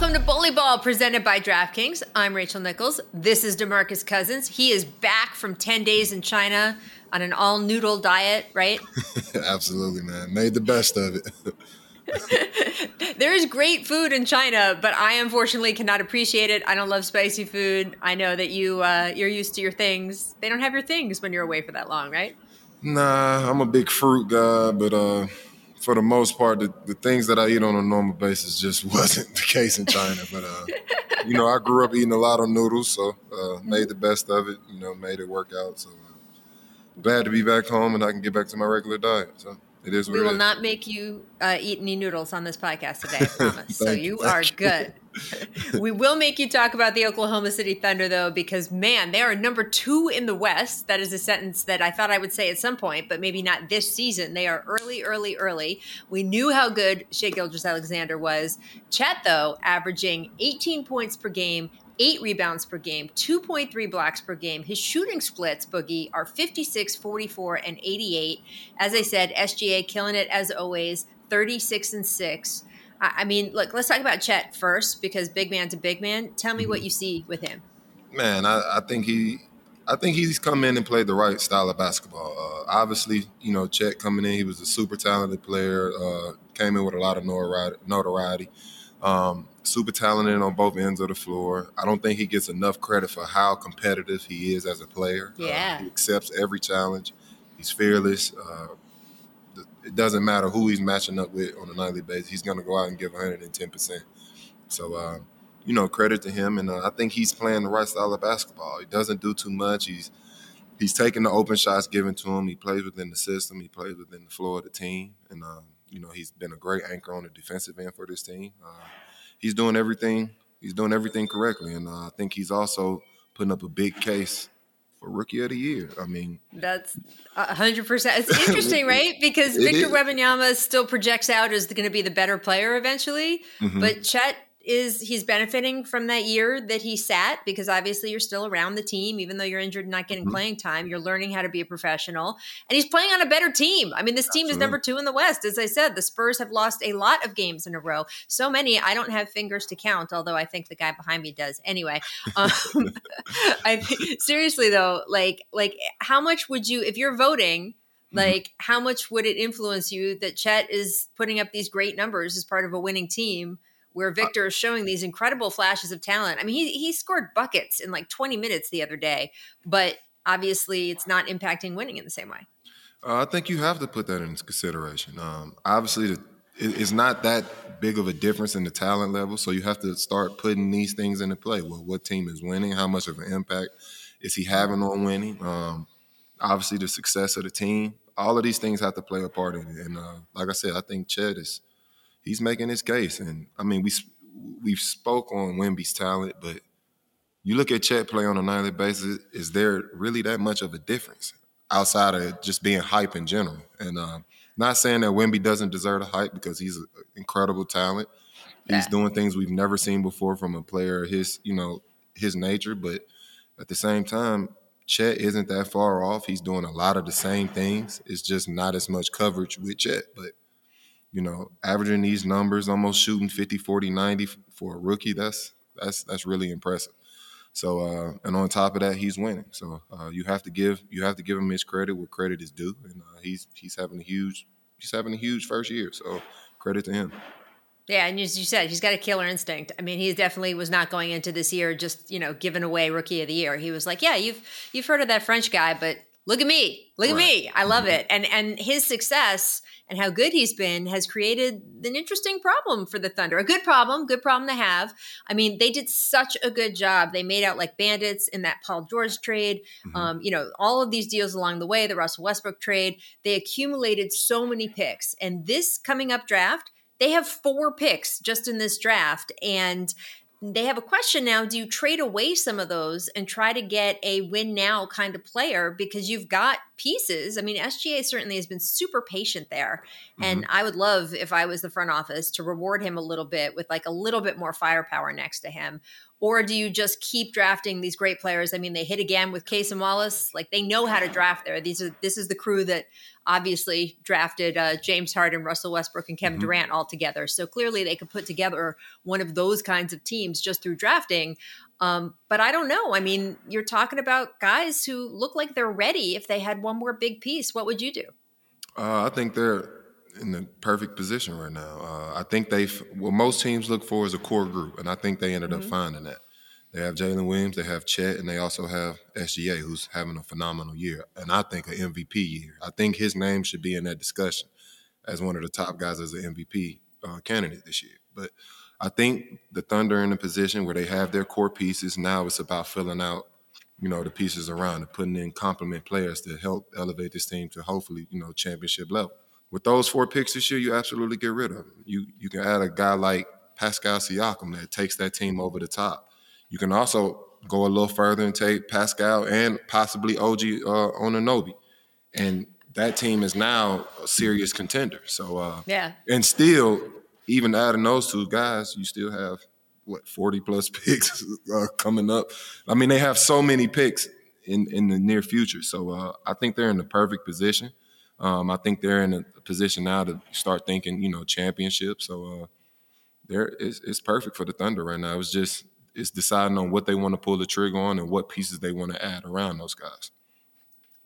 Welcome to Bully Ball, presented by DraftKings. I'm Rachel Nichols. This is Demarcus Cousins. He is back from 10 days in China on an all noodle diet, right? Absolutely, man. Made the best of it. there is great food in China, but I unfortunately cannot appreciate it. I don't love spicy food. I know that you uh, you're used to your things. They don't have your things when you're away for that long, right? Nah, I'm a big fruit guy, but uh, for the most part, the, the things that I eat on a normal basis just wasn't the case in China. But uh, you know, I grew up eating a lot of noodles, so uh, made the best of it. You know, made it work out. So uh, glad to be back home and I can get back to my regular diet. So it is. we will not make you uh, eat any noodles on this podcast today. I promise. so you, you are good. we will make you talk about the Oklahoma City Thunder, though, because man, they are number two in the West. That is a sentence that I thought I would say at some point, but maybe not this season. They are early, early, early. We knew how good Shai Gilgeous-Alexander was. Chet, though, averaging 18 points per game, eight rebounds per game, 2.3 blocks per game. His shooting splits, Boogie, are 56, 44, and 88. As I said, SGA killing it as always, 36 and 6. I mean, look, let's talk about Chet first because big man to big man. Tell me what mm-hmm. you see with him. Man, I, I think he, I think he's come in and played the right style of basketball. Uh, obviously, you know, Chet coming in, he was a super talented player. Uh, came in with a lot of notoriety. Um, super talented on both ends of the floor. I don't think he gets enough credit for how competitive he is as a player. Uh, yeah, uh, he accepts every challenge. He's fearless. It doesn't matter who he's matching up with on a nightly basis. He's going to go out and give 110%. So, uh, you know, credit to him. And uh, I think he's playing the right style of basketball. He doesn't do too much. He's he's taking the open shots given to him. He plays within the system. He plays within the floor of the team. And, uh, you know, he's been a great anchor on the defensive end for this team. Uh, he's doing everything. He's doing everything correctly. And uh, I think he's also putting up a big case for rookie of the year. I mean, that's hundred percent. It's interesting, right? Because Victor Wembanyama still projects out as going to be the better player eventually, mm-hmm. but Chet is he's benefiting from that year that he sat because obviously you're still around the team. Even though you're injured and not getting mm-hmm. playing time you're learning how to be a professional. And he's playing on a better team. I mean this team Absolutely. is number two in the west. As i said the spurs have lost a lot of games in a row. So many i don't have fingers to count although i think the guy behind me does. Anyway um, i seriously though like like how much would you if you're voting mm-hmm. like how much would it influence you that chet is putting up these great numbers as part of a winning team where uh Victor is showing these incredible flashes of talent. I mean, he he scored buckets in like 20 minutes the other day, but obviously it's not impacting winning in the same way. Uh, I think you have to put that into consideration. Um, obviously, the, it, it's not that big of a difference in the talent level, so you have to start putting these things into play. Well, what team is winning? How much of an impact is he having on winning? Um, obviously, the success of the team. All of these things have to play a part in it. And uh, like I said, I think Chet is he's making his case. And I mean, we we've spoke on Wemby's talent, but you look at Chet play on a nightly basis. Is there really that much of a difference outside of just being hype in general? And uh, not saying that Wemby doesn't deserve a hype because he's an incredible talent. He's yeah. doing things we've never seen before from a player his you know his nature, but at the same time, Chet isn't that far off. He's doing a lot of the same things. It's just not as much coverage with Chet, but you know, averaging these numbers, almost shooting 50, 40, 90 for a rookie, that's that's that's really impressive. So uh, and on top of that, he's winning. So uh, you have to give you have to give him his credit where credit is due, and uh, he's he's having a huge he's having a huge first year. So credit to him. Yeah, and as you said, he's got a killer instinct. I mean, he definitely was not going into this year just you know giving away rookie of the year. He was like, yeah, you've you've heard of that French guy, but look at me, look right. at me, I love mm-hmm. it. And and his success and how good he's been has created an interesting problem for the Thunder. A good problem, good problem to have. I mean, they did such a good job. They made out like bandits in that Paul George trade. Mm-hmm. Um, you know, all of these deals along the way, the Russell Westbrook trade, they accumulated so many picks. And this coming up draft, they have four picks just in this draft. And they have a question now do you trade away some of those and try to get a win now kind of player because you've got pieces. I mean, SGA certainly has been super patient there. Mm-hmm. And I would love if I was the front office to reward him a little bit with like a little bit more firepower next to him. Or do you just keep drafting these great players? I mean, they hit again with Cason Wallace. Like they know how to draft there. These are this is the crew that obviously drafted uh, James Harden, Russell Westbrook, and Kevin mm-hmm. Durant all together. So clearly they could put together one of those kinds of teams just through drafting. Um, but I don't know. I mean, you're talking about guys who look like they're ready if they had one more big piece. What would you do? Uh, I think they're in the perfect position right now. Uh, I think they've what most teams look for is a core group, and I think they ended mm-hmm. up finding that. They have Jalen Williams, they have Chet, and they also have SGA, who's having a phenomenal year, and I think an MVP year. I think his name should be in that discussion as one of the top guys as an MVP uh, candidate this year. But I think the Thunder in a position where they have their core pieces. Now it's about filling out, you know, the pieces around and putting in complement players to help elevate this team to hopefully, you know, championship level. With those four picks this year, you absolutely get rid of them. You you can add a guy like Pascal Siakam that takes that team over the top. You can also go a little further and take Pascal and possibly OG uh, Anunoby, and that team is now a serious contender. So uh, yeah, and still, even adding those two guys, you still have what forty plus picks uh, coming up. I mean, they have so many picks in in the near future. So uh, I think they're in the perfect position. Um, I think they're in a position now to start thinking, you know, championship. So uh, there, it's, it's perfect for the Thunder right now. It's just it's deciding on what they want to pull the trigger on and what pieces they want to add around those guys.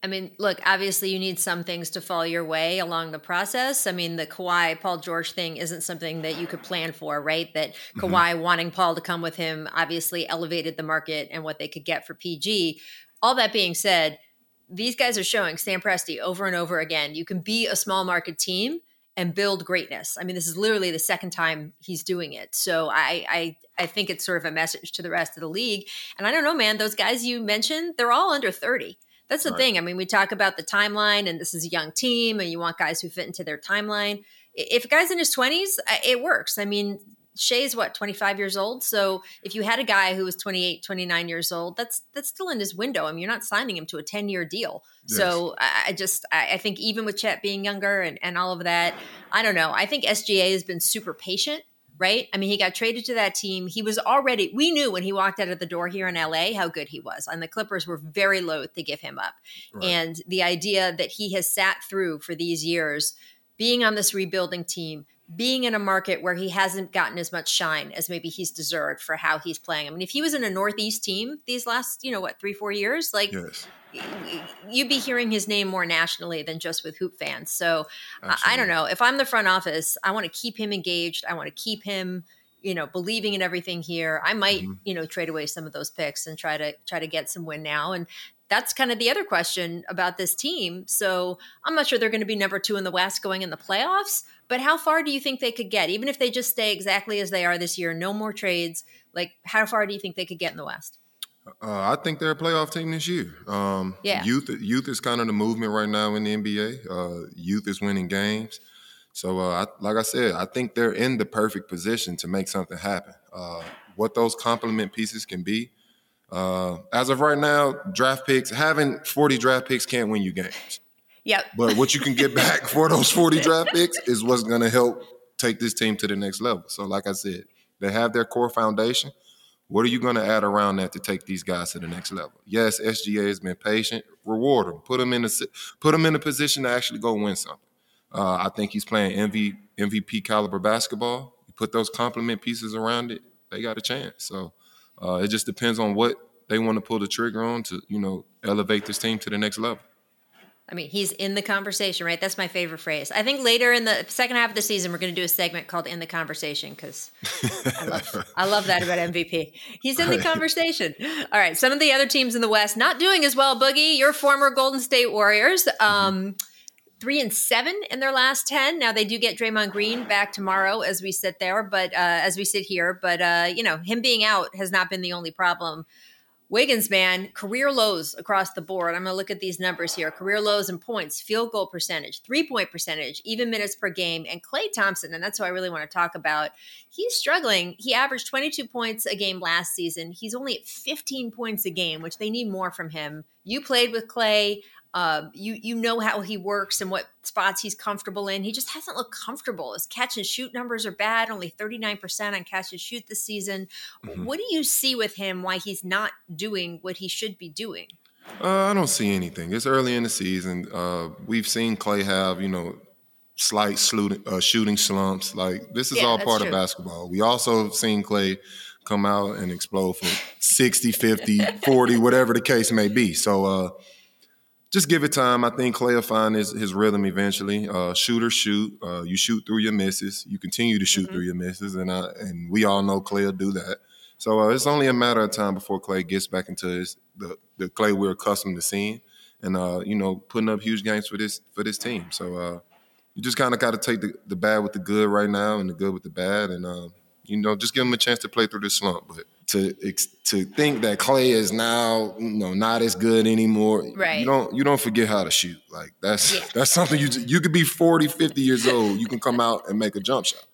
I mean, look, obviously you need some things to fall your way along the process. I mean, the Kawhi Paul George thing isn't something that you could plan for, right? That mm-hmm. Kawhi mm-hmm. wanting Paul to come with him obviously elevated the market and what they could get for PG. All that being said, these guys are showing Sam Presti over and over again. You can be a small market team and build greatness. I mean, this is literally the second time he's doing it. So I, I, I think it's sort of a message to the rest of the league. And I don't know, man, those guys you mentioned, they're all under 30. That's the right. thing. I mean, we talk about the timeline and this is a young team and you want guys who fit into their timeline. If a guy's in his 20s, it works. I mean, Shai's what 25 years old. So if you had a guy who was 28, 29 years old, that's that's still in his window. I mean, you're not signing him to a 10 year deal. Yes. So I, just I, I think even with Chet being younger and, and all of that, I don't know. I think SGA has been super patient. Right. I mean, he got traded to that team. He was already, we knew when he walked out of the door here in LA how good he was. And the Clippers were very loath to give him up. Right. And the idea that he has sat through for these years, being on this rebuilding team, being in a market where he hasn't gotten as much shine as maybe he's deserved for how he's playing. I mean, if he was in a Northeast team these last, you know, what, three, four years, like yes. You'd be hearing his name more nationally than just with hoop fans. So Absolutely. I don't know. If I'm the front office, I want to keep him engaged. I want to keep him, you know, believing in everything here. I might, mm-hmm. you know, trade away some of those picks and try to try to get some win now. And that's kind of the other question about this team. So I'm not sure they're going to be number two in the West going in the playoffs, but how far do you think they could get? Even if they just stay exactly as they are this year, no more trades, like how far do you think they could get in the West? Uh, I think they're a playoff team this year. Um, yeah. Youth, youth is kind of the movement right now in the NBA. Uh, youth is winning games. So, uh, I, like I said, I think they're in the perfect position to make something happen. Uh, what those complement pieces can be, uh, as of right now, draft picks, having 40 draft picks can't win you games. Yep. But what you can get back for those 40 draft picks is what's going to help take this team to the next level. So, like I said, they have their core foundation. What are you going to add around that to take these guys to the next level? Yes, SGA has been patient. Reward them. Put them in a put them in a position to actually go win something. Uh, I think he's playing MV, MVP caliber basketball. You put those complement pieces around it, they got a chance. So uh, it just depends on what they want to pull the trigger on to, you know, elevate this team to the next level. I mean, he's in the conversation, right? That's my favorite phrase. I think later in the second half of the season, we're going to do a segment called "In the Conversation" because I love, I love that about MVP. He's in the conversation. All right, some of the other teams in the West not doing as well. Boogie, your former Golden State Warriors. Um, mm-hmm three and seven in their last 10. Now they do get Draymond Green back tomorrow as we sit there, but uh, as we sit here, but uh, you know, him being out has not been the only problem. Wiggins, man, career lows across the board. I'm going to look at these numbers here career lows in points, field goal percentage, three point percentage, even minutes per game. And Klay Thompson, and that's what I really want to talk about, he's struggling. He averaged 22 points a game last season. He's only at 15 points a game, which they need more from him. You played with Klay. Uh, you you know how he works and what spots he's comfortable in. He just hasn't looked comfortable. His catch and shoot numbers are bad, only 39% on catch and shoot this season. Mm-hmm. What do you see with him why he's not doing what he should be doing? Uh, I don't see anything. It's early in the season. Uh, we've seen Klay have, you know, slight uh, shooting slumps. Like this is yeah, all part true. of basketball. We also seen Klay come out and explode for 60, 50, 40, whatever the case may be. So uh, just give it time. I think Klay will find his, his rhythm eventually. Uh, shoot or shoot. Uh, you shoot through your misses. You continue to shoot mm-hmm. through your misses, and uh, and we all know Klay will do that. So uh, it's only a matter of time before Klay gets back into his the, the Klay we're accustomed to seeing, and uh, you know putting up huge games for this for this team. So uh, you just kind of got to take the, the bad with the good right now, and the good with the bad, and uh, you know just give him a chance to play through this slump. But to to think that Klay is now you know not as good anymore, right? You don't you don't forget how to shoot. Like that's yeah. that's something you you could be 40, 50 years old, you can come out and make a jump shot.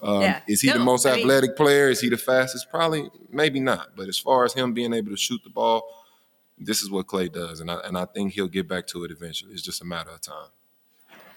Um, yeah. Is he no, the most I athletic mean, player? Is he the fastest? Probably, maybe not. But as far as him being able to shoot the ball, this is what Klay does, and I and I think he'll get back to it eventually. It's just a matter of time.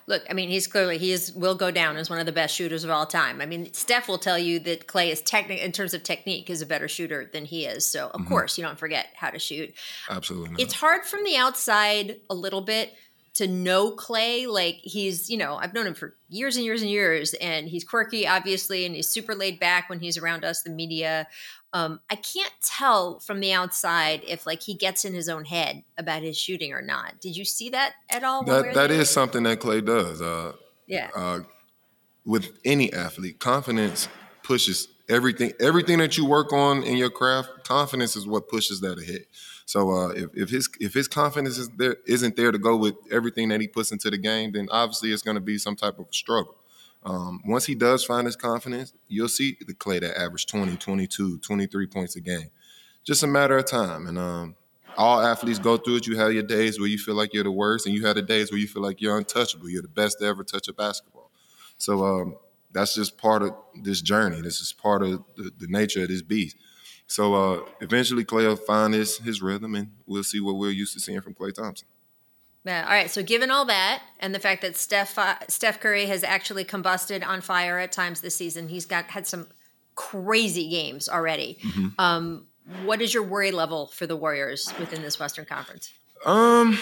Look, I mean, he's clearly he is will go down as one of the best shooters of all time. I mean, Steph will tell you that Klay is technical in terms of technique is a better shooter than he is. So of mm-hmm. course you don't forget how to shoot. Absolutely. Not. It's hard from the outside a little bit to know Klay. Like he's, you know, I've known him for years and years and years, and he's quirky, obviously, and he's super laid back when he's around us, the media. Um, I can't tell from the outside if like he gets in his own head about his shooting or not. Did you see that at all? That that is something that Klay does. Uh, yeah. Uh, with any athlete, confidence pushes everything. Everything that you work on in your craft, confidence is what pushes that ahead. So uh, if, if his if his confidence is there isn't there to go with everything that he puts into the game, then obviously it's going to be some type of a struggle. Um, once he does find his confidence, you'll see the Klay that average 20, 22, 23 points a game. Just a matter of time. And um, all athletes go through it. You have your days where you feel like you're the worst, and you have the days where you feel like you're untouchable. You're the best to ever touch a basketball. So um, that's just part of this journey. This is part of the, the nature of this beast. So uh, eventually, Klay will find his his rhythm, and we'll see what we're used to seeing from Klay Thompson. Yeah. All right. So, given all that, and the fact that Steph uh, Steph Curry has actually combusted on fire at times this season, he's got had some crazy games already. Mm-hmm. Um, what is your worry level for the Warriors within this Western Conference? Um,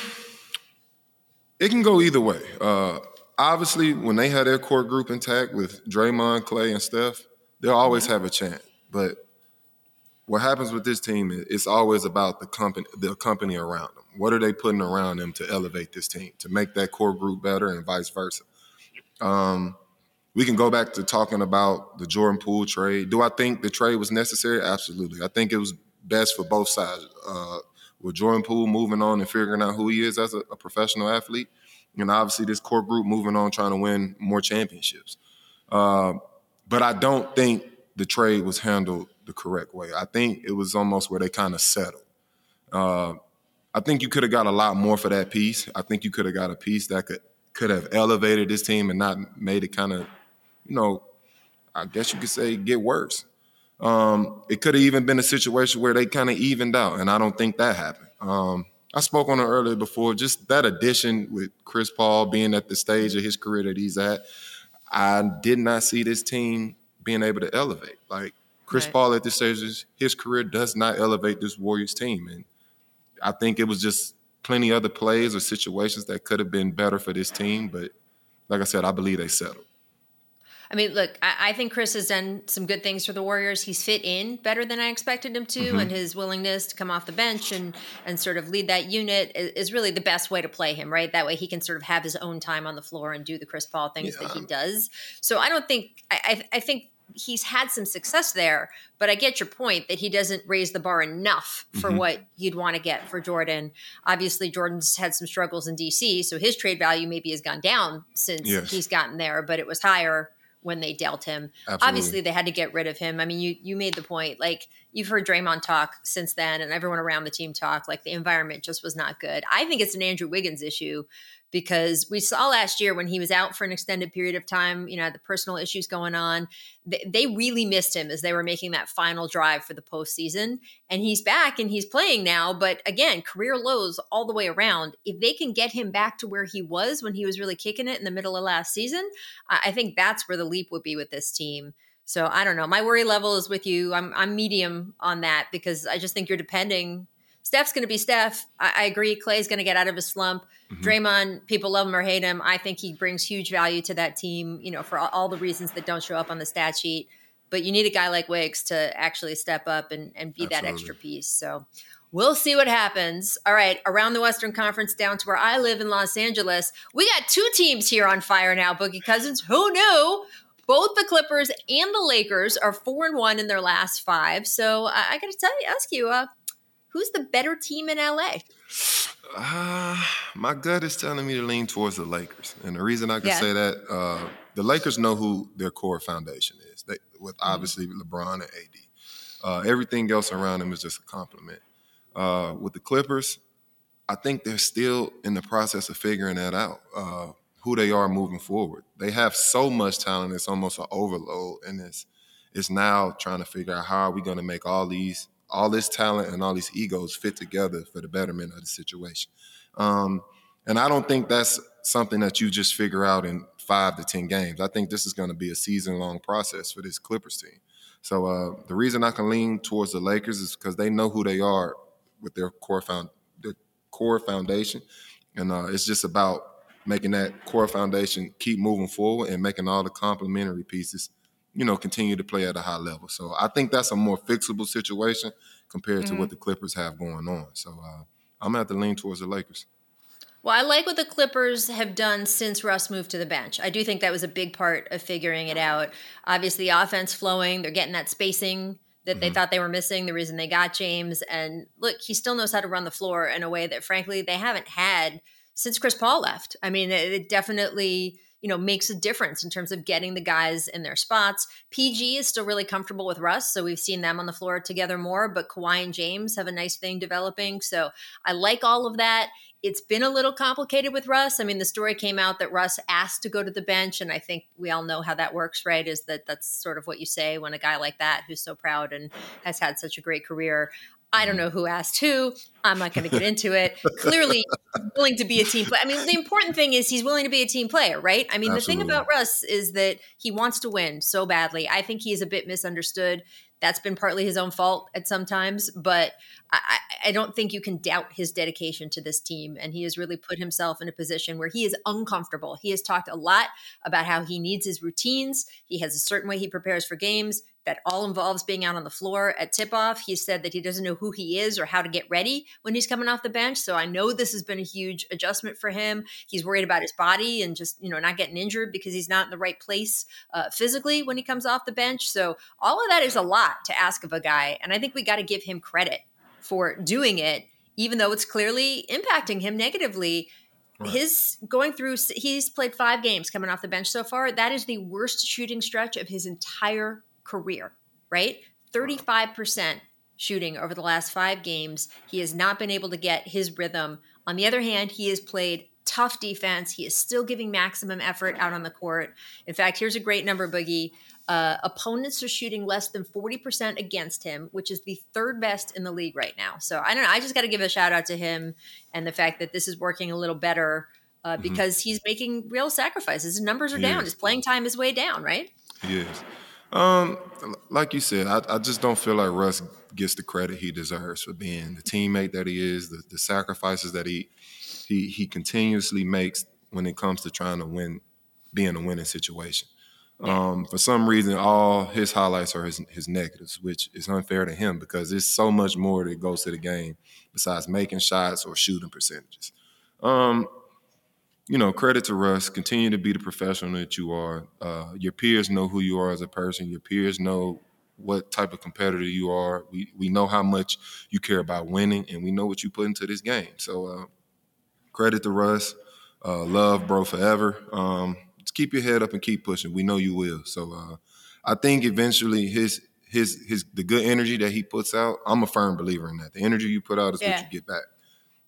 it can go either way. Uh, obviously, when they have their core group intact with Draymond, Klay, and Steph, they'll always mm-hmm. have a chance. But what happens with this team is it's always about the company the company around them. What are they putting around them to elevate this team, to make that core group better and vice versa. Um, we can go back to talking about the Jordan Poole trade. Do I think the trade was necessary? Absolutely. I think it was best for both sides. Uh, with Jordan Poole moving on and figuring out who he is as a, a professional athlete, and obviously this core group moving on trying to win more championships. Uh, but I don't think the trade was handled the correct way. I think it was almost where they kind of settled. Uh, I think you could have got a lot more for that piece. I think you could have got a piece that could could have elevated this team and not made it kind of, you know, I guess you could say get worse. Um, it could have even been a situation where they kind of evened out, and I don't think that happened. Um, I spoke on it earlier before. Just that addition with Chris Paul being at the stage of his career that he's at, I did not see this team being able to elevate. Like Chris right. Paul at this stage his career does not elevate this Warriors team. And I think it was just plenty other plays or situations that could have been better for this team. But like I said, I believe they settled. I mean, look, I, I, think Chris has done some good things for the Warriors. He's fit in better than I expected him to, mm-hmm. and his willingness to come off the bench and and sort of lead that unit is, is, really the best way to play him. Right, that way he can sort of have his own time on the floor and do the Chris Paul things yeah. that he does. So I don't think I, I, I think he's had some success there, but I get your point that he doesn't raise the bar enough for mm-hmm. what you'd want to get for Jordan. Obviously, Jordan's had some struggles in DC, so his trade value maybe has gone down since yes. he's gotten there, but it was higher when they dealt him. Absolutely. Obviously, they had to get rid of him. I mean, you you made the point. Like you've heard Draymond talk since then, and everyone around the team talk. Like the environment just was not good. I think it's an Andrew Wiggins issue because we saw last year when he was out for an extended period of time, you know, the personal issues going on, they, really missed him as they were making that final drive for the postseason. And he's back and he's playing now. But again, career lows all the way around. If they can get him back to where he was when he was really kicking it in the middle of last season, I think that's where the leap would be with this team. So I don't know. My worry level is with you. I'm I'm medium on that because I just think you're depending Steph's going to be Steph. I, I agree. Klay's going to get out of his slump. Mm-hmm. Draymond, people love him or hate him. I think he brings huge value to that team, you know, for all, all, the reasons that don't show up on the stat sheet. But you need a guy like Wiggs to actually step up and, and be Absolutely. that extra piece. So we'll see what happens. All right, around the Western Conference down to where I live in Los Angeles, we got two teams here on fire now, Boogie Cousins. Who knew? Both the Clippers and the Lakers are four and one in their last five. So I, I got to tell you, ask you, uh, Who's the better team in LA? Uh, my gut is telling me to lean towards the Lakers, and the reason I can yeah. say that, uh, the Lakers know who their core foundation is. They, with mm-hmm. obviously mm-hmm. LeBron and AD, uh, everything else around them is just a compliment. Uh, with the Clippers, I think they're still in the process of figuring that out. Uh, who they are moving forward. They have so much talent; it's almost an overload, and it's it's now trying to figure out how are we going to make all these all this talent and all these egos fit together for the betterment of the situation. Um, and I don't think that's something that you just figure out in five to 10 games. I think this is going to be a season long process for this Clippers team. So uh, the reason I can lean towards the Lakers is because they know who they are with their core found their core foundation, and uh, it's just about making that core foundation keep moving forward and making all the complementary pieces you know, continue to play at a high level. So I think that's a more fixable situation compared mm-hmm. to what mm-hmm. the Clippers have going on. So uh, I'm gonna have to lean towards the Lakers. Well, I like what the Clippers have done since Russ moved to the bench. I do think that was a big part of figuring it out. Obviously, offense flowing, they're getting that spacing that mm-hmm. they thought they were missing, the reason they got James. And look, he still knows how to run the floor in a way that, frankly, they haven't had since Chris Paul left. I mean, it definitely you know, makes a difference in terms of getting the guys in their spots. PG is still really comfortable with Russ, so we've seen them on the floor together more, but Kawhi and James have a nice thing developing. So I like all of that. It's been a little complicated with Russ. I mean, the story came out that Russ asked to go to the bench, and I think we all know how that works, right? Is that that's sort of what you say when a guy like that, who's so proud and has had such a great career, I don't know who asked who. I'm not going to get into it. Clearly, willing to be a team player. I mean, the important thing is he's willing to be a team player, right? I mean, Absolutely. the thing about Russ is that he wants to win so badly. I think he is a bit misunderstood. That's been partly his own fault at sometimes, but I, I, don't think you can doubt his dedication to this team. And he has really put himself in a position where he is uncomfortable. He has talked a lot about how he needs his routines. He has a certain way he prepares for games that all involves being out on the floor at tip off. He said that he doesn't know who he is or how to get ready when he's coming off the bench. So I know this has been a huge adjustment for him. He's worried about his body and just, you know, not getting injured because he's not in the right place uh, physically when he comes off the bench. So all of that is a lot to ask of a guy. And I think we got to give him credit for doing it, even though it's clearly impacting him negatively. Right. His going through, he's played five games coming off the bench so far. That is the worst shooting stretch of his entire career, right? 35% shooting over the last five games. He has not been able to get his rhythm. On the other hand, he has played tough defense. He is still giving maximum effort out on the court. In fact, here's a great number, Boogie. Uh, opponents are shooting less than 40% against him, which is the third best in the league right now. So I don't know. I just got to give a shout out to him and the fact that this is working a little better uh, mm-hmm. because he's making real sacrifices. His numbers are he down. Is. His playing time is way down, right? Yes. Um, like you said, I, I, just don't feel like Russ gets the credit he deserves for being the teammate that he is, the, the sacrifices that he he he continuously makes when it comes to trying to win, be in a winning situation. Um, for some reason, all his highlights are his, his negatives, which is unfair to him because there's so much more that goes to the game besides making shots or shooting percentages. Um, you know, credit to Russ. Continue to be the professional that you are. Uh, your peers know who you are as a person. Your peers know what type of competitor you are. We we know how much you care about winning, and we know what you put into this game. So, uh, credit to Russ. Uh, love, bro, forever. Um, keep your head up and keep pushing. We know you will. So, uh, I think eventually his his his the good energy that he puts out, I'm a firm believer in that. The energy you put out is yeah. what you get back.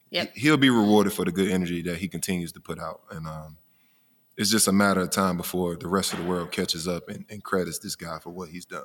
Yep. He'll be rewarded for the good energy that he continues to put out. And um, it's just a matter of time before the rest of the world catches up and, and credits this guy for what he's done.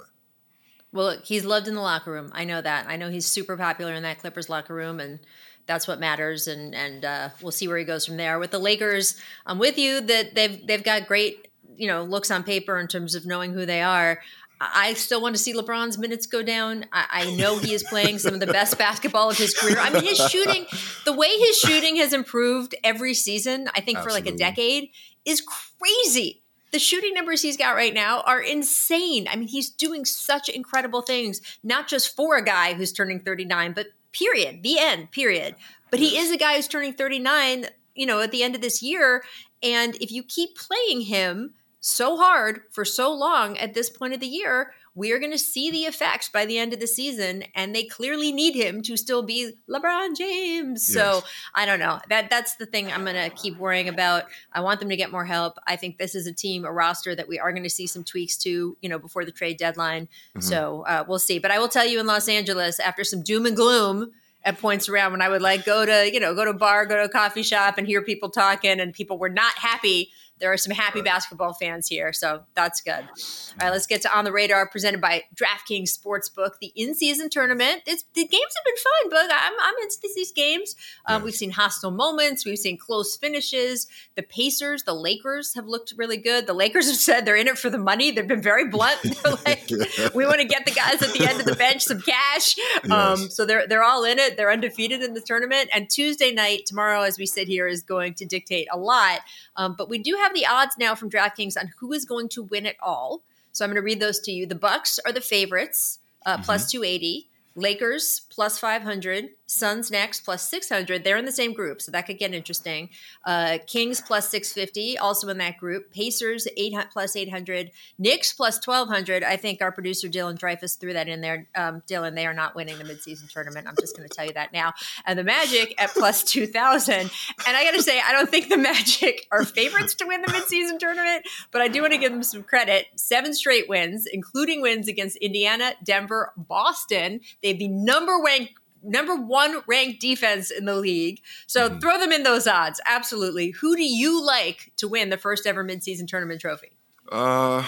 Well, look, he's loved in the locker room. I know that. I know he's super popular in that Clippers locker room, and that's what matters. And and uh, we'll see where he goes from there. With the Lakers, I'm with you that they've they've got great you know looks on paper in terms of knowing who they are. I still want to see LeBron's minutes go down. I, I, know he is playing some of the best basketball of his career. I mean, his shooting, the way his shooting has improved every season, I think Absolutely. for like a decade, is crazy. The shooting numbers he's got right now are insane. I mean, he's doing such incredible things, not just for a guy who's turning 39, but period, the end, period. But he is a guy who's turning 39, you know, at the end of this year. And if you keep playing him, so hard for so long at this point of the year, we are going to see the effects by the end of the season, and they clearly need him to still be LeBron James. Yes. So I don't know. That that's the thing I'm going to keep worrying about. I want them to get more help. I think this is a team, a roster that we are going to see some tweaks to, you know, before the trade deadline. Mm-hmm. So uh, we'll see. But I will tell you, in Los Angeles, after some doom and gloom at points around when I would like go to, you know, go to a bar, go to a coffee shop and hear people talking and people were not happy there are some happy basketball fans here, so that's good. All right, let's get to on the radar presented by DraftKings Sportsbook, the in-season tournament. It's, the games have been fun, but I'm, I'm into these games. Um, We've seen hostile moments, we've seen close finishes. The Pacers, the Lakers have looked really good. The Lakers have said they're in it for the money. They've been very blunt. They're like, we want to get the guys at the end of the bench some cash. Um, yes. So they're they're all in it. They're undefeated in the tournament. And Tuesday night, tomorrow, as we sit here, is going to dictate a lot. Um, but we do have the odds now from DraftKings on who is going to win it all. So I'm going to read those to you. The Bucks are the favorites, uh, mm-hmm. plus 280. Lakers plus 500, Suns next plus 600. They're in the same group, so that could get interesting. Uh, Kings plus 650, also in that group. Pacers 800 plus 800. Knicks plus 1200. I think our producer Dylan Dreyfus threw that in there. Um, Dylan, they are not winning the midseason tournament. I'm just going to tell you that now. And the Magic at plus 2000. And I got to say, I don't think the Magic are favorites to win the midseason tournament, but I do want to give them some credit. Seven straight wins, including wins against Indiana, Denver, Boston. They'd be number ranked number one ranked defense in the league. So mm-hmm. throw them in those odds. Absolutely. Who do you like to win the first ever midseason tournament trophy? Uh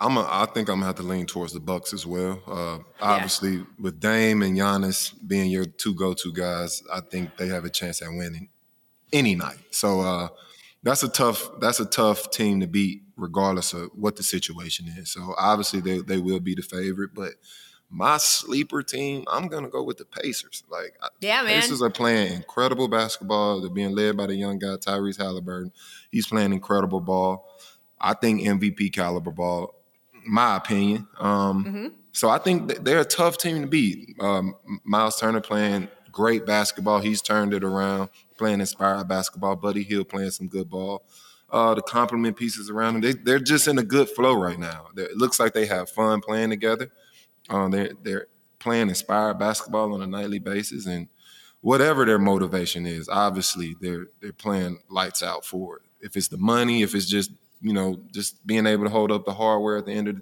I'm a, I think I'm gonna have to lean towards the Bucks as well. Uh, obviously, yeah. with Dame and Giannis being your two go-to guys, I think they have a chance at winning any night. So uh, that's a tough that's a tough team to beat, regardless of what the situation is. So obviously, they they will be the favorite, but my sleeper team, I'm gonna go with the Pacers. Like, yeah, man. Pacers are playing incredible basketball. They're being led by the young guy Tyrese Halliburton. He's playing incredible ball. I think MVP caliber ball. My opinion. Um, mm-hmm. So I think they're a tough team to beat. Um, Miles Turner playing great basketball. He's turned it around, playing inspired basketball. Buddy Hield playing some good ball. Uh, the compliment pieces around them, they, they're just in a good flow right now. It looks like they have fun playing together. Um, they're they're playing inspired basketball on a nightly basis, and whatever their motivation is, obviously they're they're playing lights out for it. If it's the money, if it's just you know just being able to hold up the hardware at the end of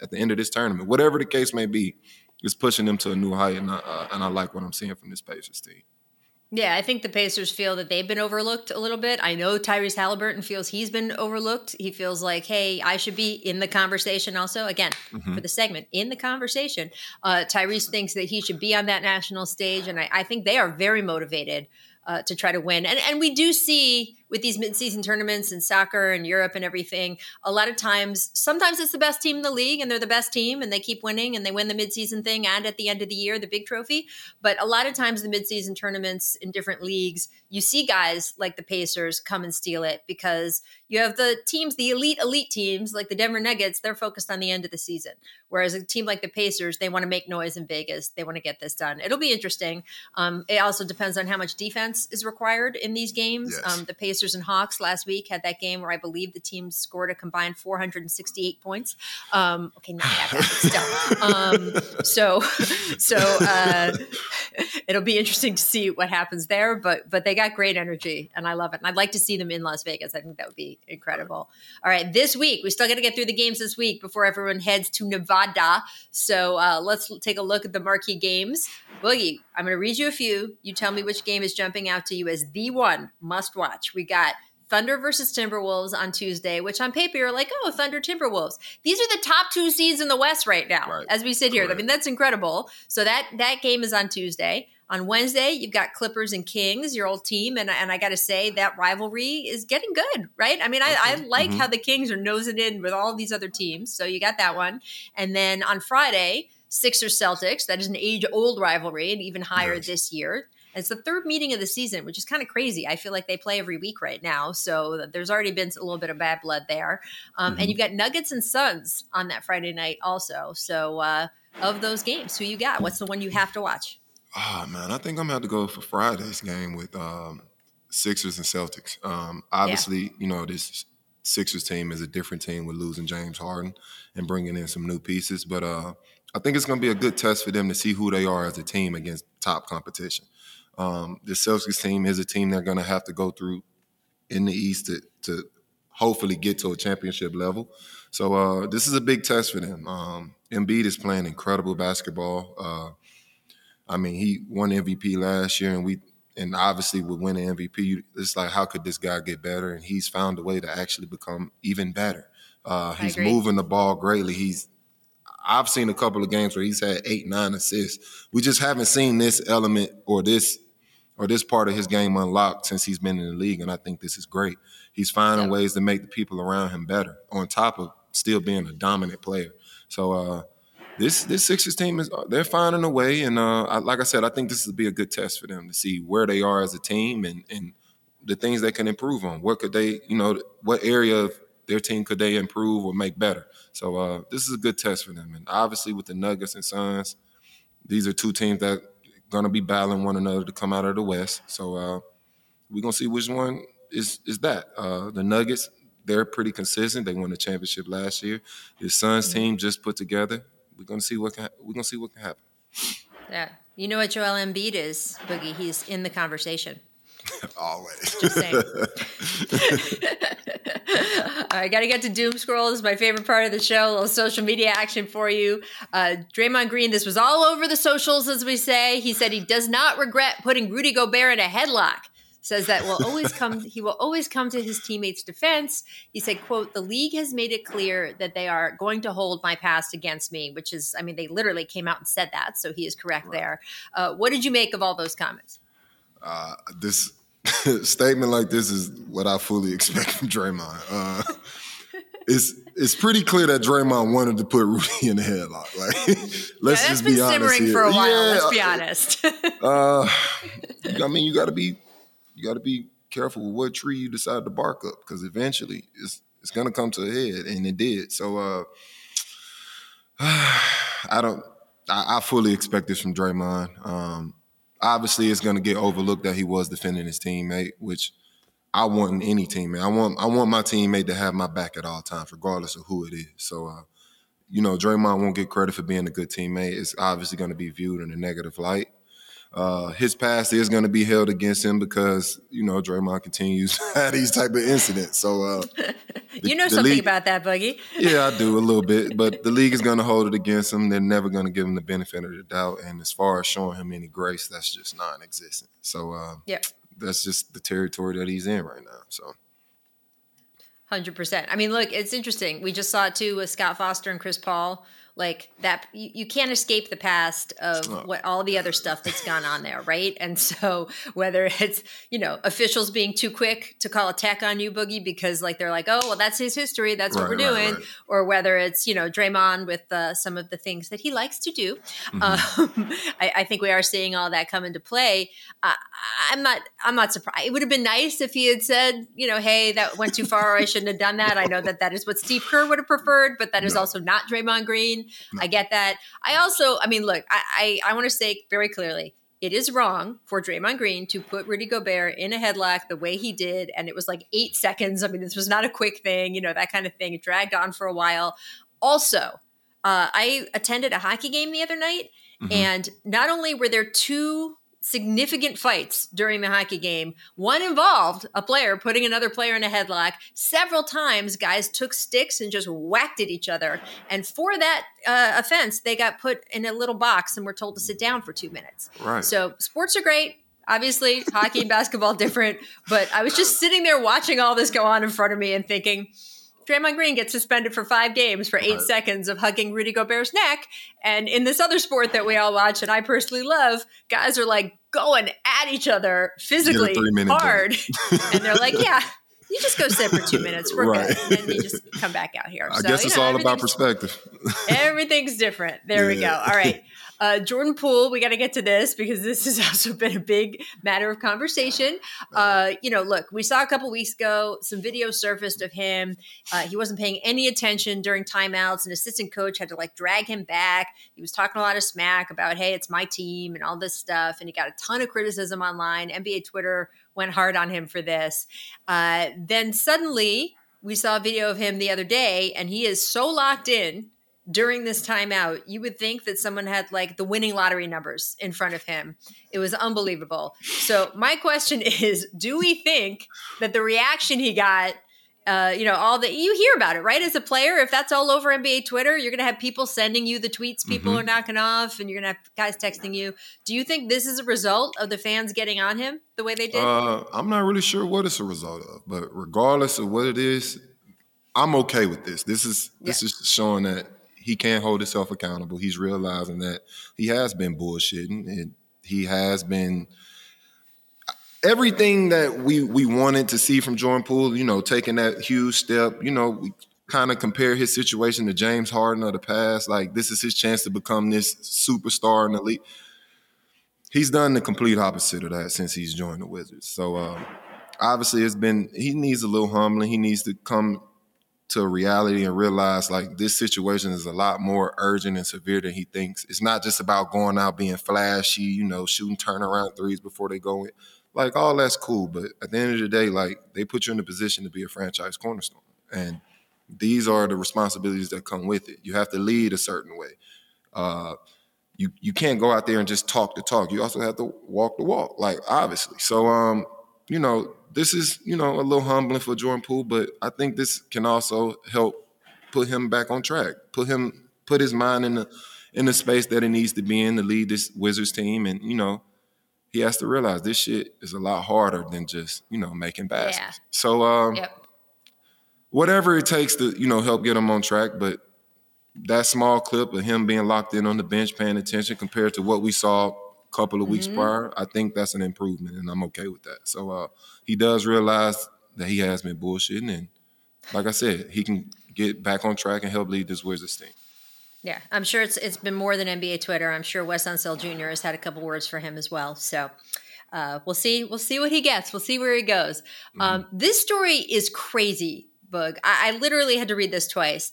at the end of this tournament, whatever the case may be, it's pushing them to a new height, and I, uh, and I like what I'm seeing from this Pacers team. Yeah, I think the Pacers feel that they've been overlooked a little bit. I know Tyrese Halliburton feels he's been overlooked. He feels like, hey, I should be in the conversation also. Again, mm-hmm. for the segment, in the conversation. Uh, Tyrese thinks that he should be on that national stage, and I, I think they are very motivated uh, to try to win. And and we do see with these midseason tournaments and soccer and Europe and everything, a lot of times, sometimes it's the best team in the league and they're the best team and they keep winning and they win the midseason thing and at the end of the year, the big trophy. But a lot of times, the midseason tournaments in different leagues, you see guys like the Pacers come and steal it because you have the teams, the elite, elite teams like the Denver Nuggets, they're focused on the end of the season. Whereas a team like the Pacers, they want to make noise in Vegas. They want to get this done. It'll be interesting. Um, it also depends on how much defense is required in these games. Yes. Um, the Pacers Pacers and Hawks last week had that game where I believe the team scored a combined 468 points. Um, okay, not that bad, still. Um, so, so uh, it'll be interesting to see what happens there. But but they got great energy, and I love it. And I'd like to see them in Las Vegas. I think that would be incredible. All right, this week we still got to get through the games this week before everyone heads to Nevada. So uh, let's take a look at the marquee games. Boogie, I'm going to read you a few. You tell me which game is jumping out to you as the one must watch. We got Thunder versus Timberwolves on Tuesday, which on paper you're like, oh, Thunder Timberwolves. These are the top two seeds in the West right now, right. as we sit here. I mean, that's incredible. So that that game is on Tuesday. On Wednesday, you've got Clippers and Kings, your old team, and and I got to say that rivalry is getting good, right? I mean, I, I like mm-hmm. how the Kings are nosing in with all these other teams. So you got that one, and then on Friday, Sixers Celtics. That is an age old rivalry and even higher yes. this year. It's the third meeting of the season, which is kind of crazy. I feel like they play every week right now. So there's already been a little bit of bad blood there. Um, mm-hmm. And you've got Nuggets and Suns on that Friday night also. So uh, of those games, who you got? What's the one you have to watch? Oh, man. I think I'm going to have to go for Friday's game with um, Sixers and Celtics. Um, obviously, yeah. you know, this Sixers team is a different team with losing James Harden and bringing in some new pieces. But uh, I think it's going to be a good test for them to see who they are as a team against top competition. Um, the Celtics team is a team they're going to have to go through in the East to, to hopefully get to a championship level. So uh, this is a big test for them. Um, Embiid is playing incredible basketball. Uh, I mean, he won MVP last year, and we and obviously with winning MVP, it's like how could this guy get better? And he's found a way to actually become even better. Uh, he's moving the ball greatly. He's I've seen a couple of games where he's had eight, nine assists. We just haven't seen this element or this or this part of his game unlocked since he's been in the league, and I think this is great. He's finding yep. ways to make the people around him better, on top of still being a dominant player. So uh, this this Sixers team is they're finding a way, and uh, I, like I said, I think this will be a good test for them to see where they are as a team and and the things they can improve on. What could they, you know, what area of their team could they improve or make better? So uh, this is a good test for them. And obviously with the Nuggets and Suns, these are two teams that gonna be battling one another to come out of the West. So uh, we're gonna see which one is is that. Uh, the Nuggets, they're pretty consistent. They won the championship last year. The Suns mm-hmm. team just put together. We're gonna see what can we're gonna see what can happen. Yeah. You know what Joel Embiid is, Boogie? He's in the conversation. Always. Just saying. I got to get to Doom Scroll. This is my favorite part of the show. A little social media action for you. Uh, Draymond Green, this was all over the socials, as we say. He said he does not regret putting Rudy Gobert in a headlock. Says that will always come. he will always come to his teammates' defense. He said, "quote The league has made it clear that they are going to hold my past against me." Which is, I mean, they literally came out and said that, so he is correct right. there. Uh, what did you make of all those comments? Uh, this statement like this is what I fully expect from Draymond. Uh, it's it's pretty clear that Draymond wanted to put Rudy in the headlock. Like, let's yeah, just be honest here. for a while. Yeah, let's be honest. uh, I mean, you got to be you got to be careful with what tree you decide to bark up because eventually it's it's gonna come to a head, and it did. So uh, I don't. I, I, fully expect this from Draymond. Um, obviously it's going to get overlooked that he was defending his teammate, which I want in any teammate. I want I want my teammate to have my back at all times, regardless of who it is. So, uh, you know, Draymond won't get credit for being a good teammate. It's obviously going to be viewed in a negative light. Uh, his past is going to be held against him because you know Draymond continues to have these type of incidents. So uh, you know something league, about that, Boogie. yeah, I do a little bit, but the league is going to hold it against him. They're never going to give him the benefit of the doubt. And as far as showing him any grace, that's just non-existent. So uh, yeah, that's just the territory that he's in right now. So. Hundred percent. I mean, look, it's interesting. We just saw it too with Scott Foster and Chris Paul like that you, you can't escape the past of what all the other stuff that's gone on there right? And so whether it's you know officials being too quick to call a tech on you boogie because like they're like oh well that's his history that's right, what we're doing. right. or whether it's you know Draymond with uh, some of the things that he likes to do. Mm-hmm. um, I, I, think we are seeing all that come into play. Uh, I'm not I'm not surprised it would have been nice if he had said you know hey that went too far I shouldn't have done that. I know that that is what Steve Kerr would have preferred but that is no. also not Draymond Green I get that. I also, I mean, look, I, I, I want to say very clearly, it is wrong for Draymond Green to put Rudy Gobert in a headlock the way he did. And it was like eight seconds. I mean, this was not a quick thing, you know, that kind of thing. It dragged on for a while. Also, uh, I attended a hockey game the other night, mm-hmm. and not only were there two significant fights during the hockey game. One involved a player putting another player in a headlock. Several times, guys took sticks and just whacked at each other. And for that uh, offense, they got put in a little box and were told to sit down for two minutes. Right. So sports are great. Obviously, hockey and basketball different, but I was just sitting there watching all this go on in front of me and thinking, Draymond Green gets suspended for five games for eight right. seconds of hugging Rudy Gobert's neck. And in this other sport that we all watch and I personally love, guys are like going at each other physically hard. and they're like, yeah, you just go sit for two minutes. We're right. good. And then you just come back out here. I so, guess it's know, all about perspective. everything's different. There yeah. we go. All right. Uh, Jordan Poole, we got to get to this because this has also been a big matter of conversation. Uh, you know, look, we saw a couple weeks ago some video surfaced of him. Uh, he wasn't paying any attention during timeouts. An assistant coach had to like drag him back. He was talking a lot of smack about, hey, it's my team and all this stuff. And he got a ton of criticism online. NBA Twitter went hard on him for this. Uh, then suddenly, we saw a video of him the other day, and he is so locked in during this timeout, you would think that someone had like the winning lottery numbers in front of him. It was unbelievable. So, my question is do we think that the reaction he got, uh, you know, all the you hear about it, right? As a player, if that's all over NBA Twitter, you're going to have people sending you the tweets people mm-hmm. are knocking off, and you're going to have guys texting you. Do you think this is a result of the fans getting on him the way they did? Uh, I'm not really sure what it's a result of, but regardless of what it is, I'm okay with this. This is this yeah. is showing that he can't hold himself accountable. He's realizing that he has been bullshitting and he has been everything that we we wanted to see from Jordan Poole, you know, taking that huge step, you know, we kind of compare his situation to James Harden of the past. Like this is his chance to become this superstar in the league. He's done the complete opposite of that since he's joined the Wizards. So uh, obviously, it's been he needs a little humbling. He needs to come to reality and realize like this situation is a lot more urgent and severe than he thinks. It's not just about going out being flashy, you know, shooting turnaround threes before they go in. Like all that's cool, but at the end of the day, like they put you in a position to be a franchise cornerstone. And these are the responsibilities that come with it. You have to lead a certain way. Uh, you you can't go out there and just talk the talk. You also have to walk the walk, like obviously. So um, you know, this is, you know, a little humbling for Jordan Poole, but I think this can also help put him back on track, put him, put his mind in the in the space that it needs to be in to lead this Wizards team. And, you know, he has to realize this shit is a lot harder than just, you know, making baskets. Yeah. So um yep. whatever it takes to, you know, help get him on track, but that small clip of him being locked in on the bench paying attention compared to what we saw couple of weeks mm-hmm. prior, I think that's an improvement, and I'm okay with that. So uh, he does realize that he has been bullshitting, and like I said, he can get back on track and help lead this Wizards team. Yeah, I'm sure it's it's been more than NBA Twitter. I'm sure Wes Unseld Jr. has had a couple words for him as well. So uh, we'll see. We'll see what he gets. We'll see where he goes. Mm-hmm. Um, this story is crazy, Boog. I, I, literally had to read this twice.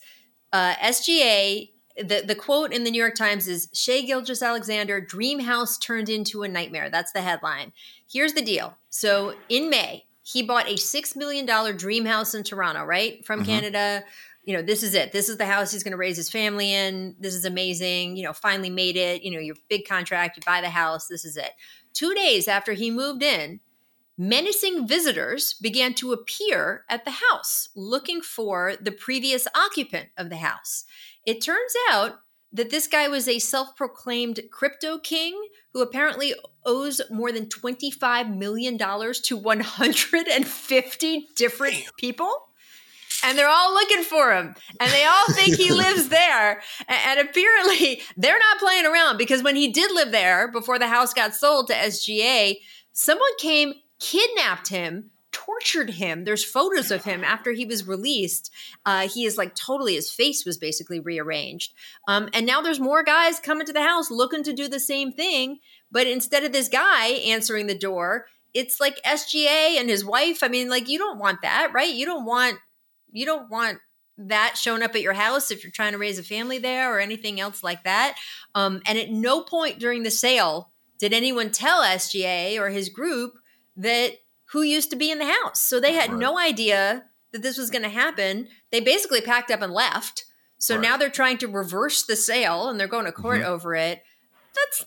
Uh, SGA the, the quote in the New York Times is Shai Gilgeous-Alexander, dream house turned into a nightmare. That's the headline. Here's the deal. So in May, he bought a $6 million dream house in Toronto, right? From mm-hmm. Canada. You know, this is it. This is the house he's going to raise his family in. This is amazing. You know, finally made it. You know, your big contract, you buy the house. This is it. Two days after he moved in, menacing visitors began to appear at the house looking for the previous occupant of the house. It turns out that this guy was a self proclaimed crypto king who apparently owes more than $25 million to 150 different people. And they're all looking for him. And they all think he lives there. And apparently, they're not playing around because when he did live there before the house got sold to SGA, someone came, kidnapped him, tortured him. There's photos of him after he was released. Uh, he is like totally, his face was basically rearranged. Um, and now there's more guys coming to the house looking to do the same thing. But instead of this guy answering the door, it's like SGA and his wife. I mean, like, you don't want that, right? You don't want, you don't want that showing up at your house if you're trying to raise a family there or anything else like that. Um, and at no point during the sale did anyone tell SGA or his group that who used to be in the house? So they had right. no idea that this was going to happen. They basically packed up and left. So right. now they're trying to reverse the sale and they're going to court mm-hmm. over it. That's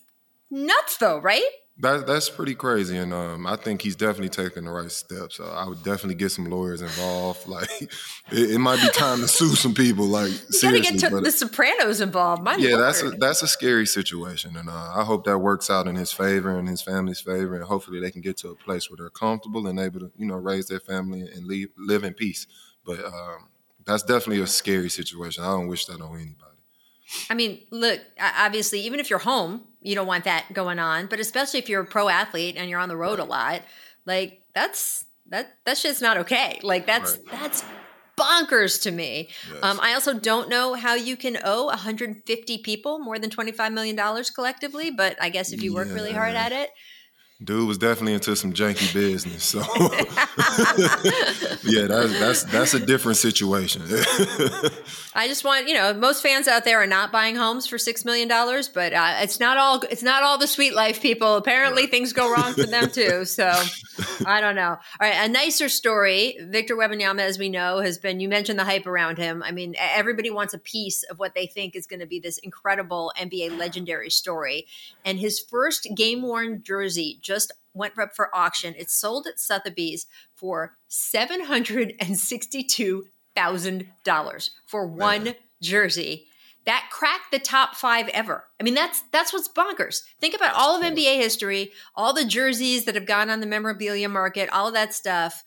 nuts, though, right? That, that's pretty crazy, and um, I think he's definitely taking the right steps. So I would definitely get some lawyers involved. Like, it, it might be time to sue some people. Like, you gotta get to the Sopranos involved. My yeah, Lord. that's a that's a scary situation, and uh, I hope that works out in his favor and his family's favor, and hopefully they can get to a place where they're comfortable and able to, you know, raise their family and leave, live in peace. But um, that's definitely a scary situation. I don't wish that on anybody. I mean, look, obviously, even if you're home, you don't want that going on. But especially if you're a pro athlete and you're on the road a lot, like that's that that's just not okay. Like that's right. that's bonkers to me. Yes. Um, I also don't know how you can owe 150 people more than 25 million dollars collectively, but I guess if you work yeah. really hard at it, Dude was definitely into some janky business. So yeah, that's that's that's a different situation. I just want you know most fans out there are not buying homes for six million dollars, but uh, it's not all it's not all the sweet life people. Apparently right. things go wrong for them too. So I don't know. All right, a nicer story. Victor Wembanyama, as we know, has been. You mentioned the hype around him. I mean, everybody wants a piece of what they think is going to be this incredible NBA legendary story. And his first game worn jersey just went up for auction. It sold at Sotheby's for seven hundred and sixty-two thousand dollars for one jersey. That cracked the top five ever. I mean, that's that's what's bonkers. Think about all of NBA history, all the jerseys that have gone on the memorabilia market, all of that stuff.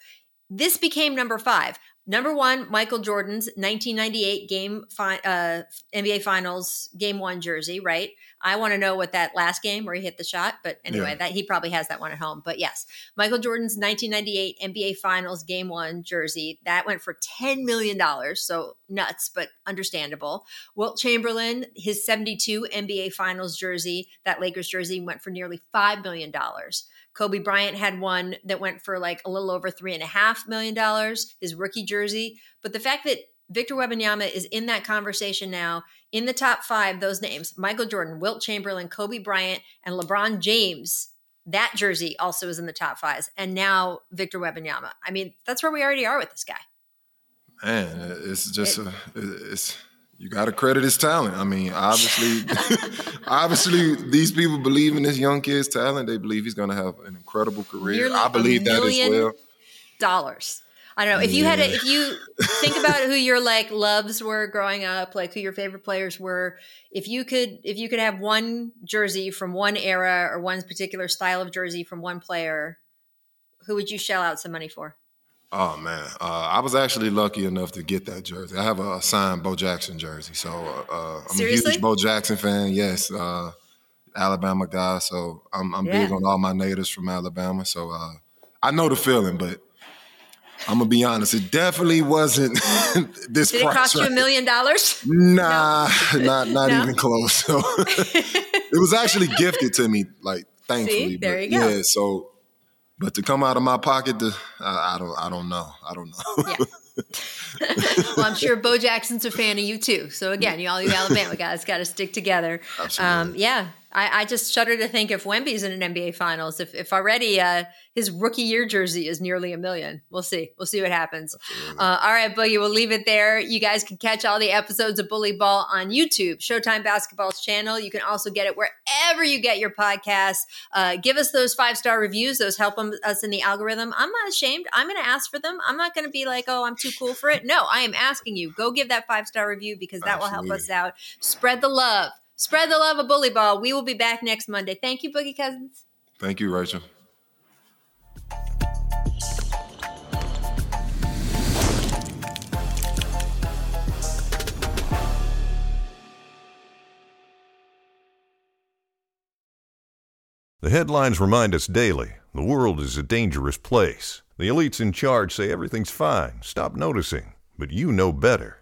This became number five. Number one, Michael Jordan's 1998 game fi- uh, NBA Finals Game One jersey. Right. I want to know what that last game where he hit the shot, but anyway, yeah. that he probably has that one at home. But yes, Michael Jordan's 1998 NBA Finals Game One jersey that went for 10 million dollars. So nuts, but understandable. Wilt Chamberlain, his 72 NBA Finals jersey, that Lakers jersey went for nearly five million dollars. Kobe Bryant had one that went for like a little over three and a half million dollars, his rookie jersey. But the fact that Victor Wembanyama is in that conversation now, in the top five, those names Michael Jordan, Wilt Chamberlain, Kobe Bryant, and LeBron James. That jersey also is in the top five. And now Victor Wembanyama. I mean, that's where we already are with this guy. Man, it's just, it, it's, you got to credit his talent. I mean, obviously, obviously, these people believe in this young kid's talent. They believe he's going to have an incredible career. Nearly I believe that as well. Dollars. I don't know if you had to, if you think about who your like loves were growing up, like who your favorite players were. If you could, if you could have one jersey from one era or one particular style of jersey from one player, who would you shell out some money for? Oh man, uh, I was actually lucky enough to get that jersey. I have a, signed Bo Jackson jersey, so uh, I'm Seriously? a huge Bo Jackson fan. Yes, uh, Alabama guy, so I'm, I'm yeah. big on all my natives from Alabama. So uh, I know the feeling, but I'm gonna be honest, it definitely wasn't this. Did it cost right. you a million dollars? Nah, no. not not no? even close. So it was actually gifted to me, like thankfully. See, there you go. Yeah, so but to come out of my pocket, to, I, I don't, I don't know. I don't know. yeah. well, I'm sure Bo Jackson's a fan of you too. So again, you all you Alabama guys got to stick together. Absolutely. Um, yeah, I, I, just shudder to think if Wemby's in an NBA Finals, if if already uh, his rookie year jersey is nearly a million. We'll see. We'll see what happens. Uh, all right, Boogie, we'll leave it there. You guys can catch all the episodes of Bully Ball on YouTube, Showtime Basketball's channel. You can also get it wherever you get your podcasts. Uh, give us those five star reviews; those help us in the algorithm. I'm not ashamed. I'm going to ask for them. I'm not going to be like, oh, I'm too cool for it. No, I am asking you. Go give that five star review because that Absolutely. will help us out. Spread the love. Spread the love of Bully Ball. We will be back next Monday. Thank you, Boogie Cousins. Thank you, Rachel. The headlines remind us daily the world is a dangerous place. The elites in charge say everything's fine, stop noticing. But you know better.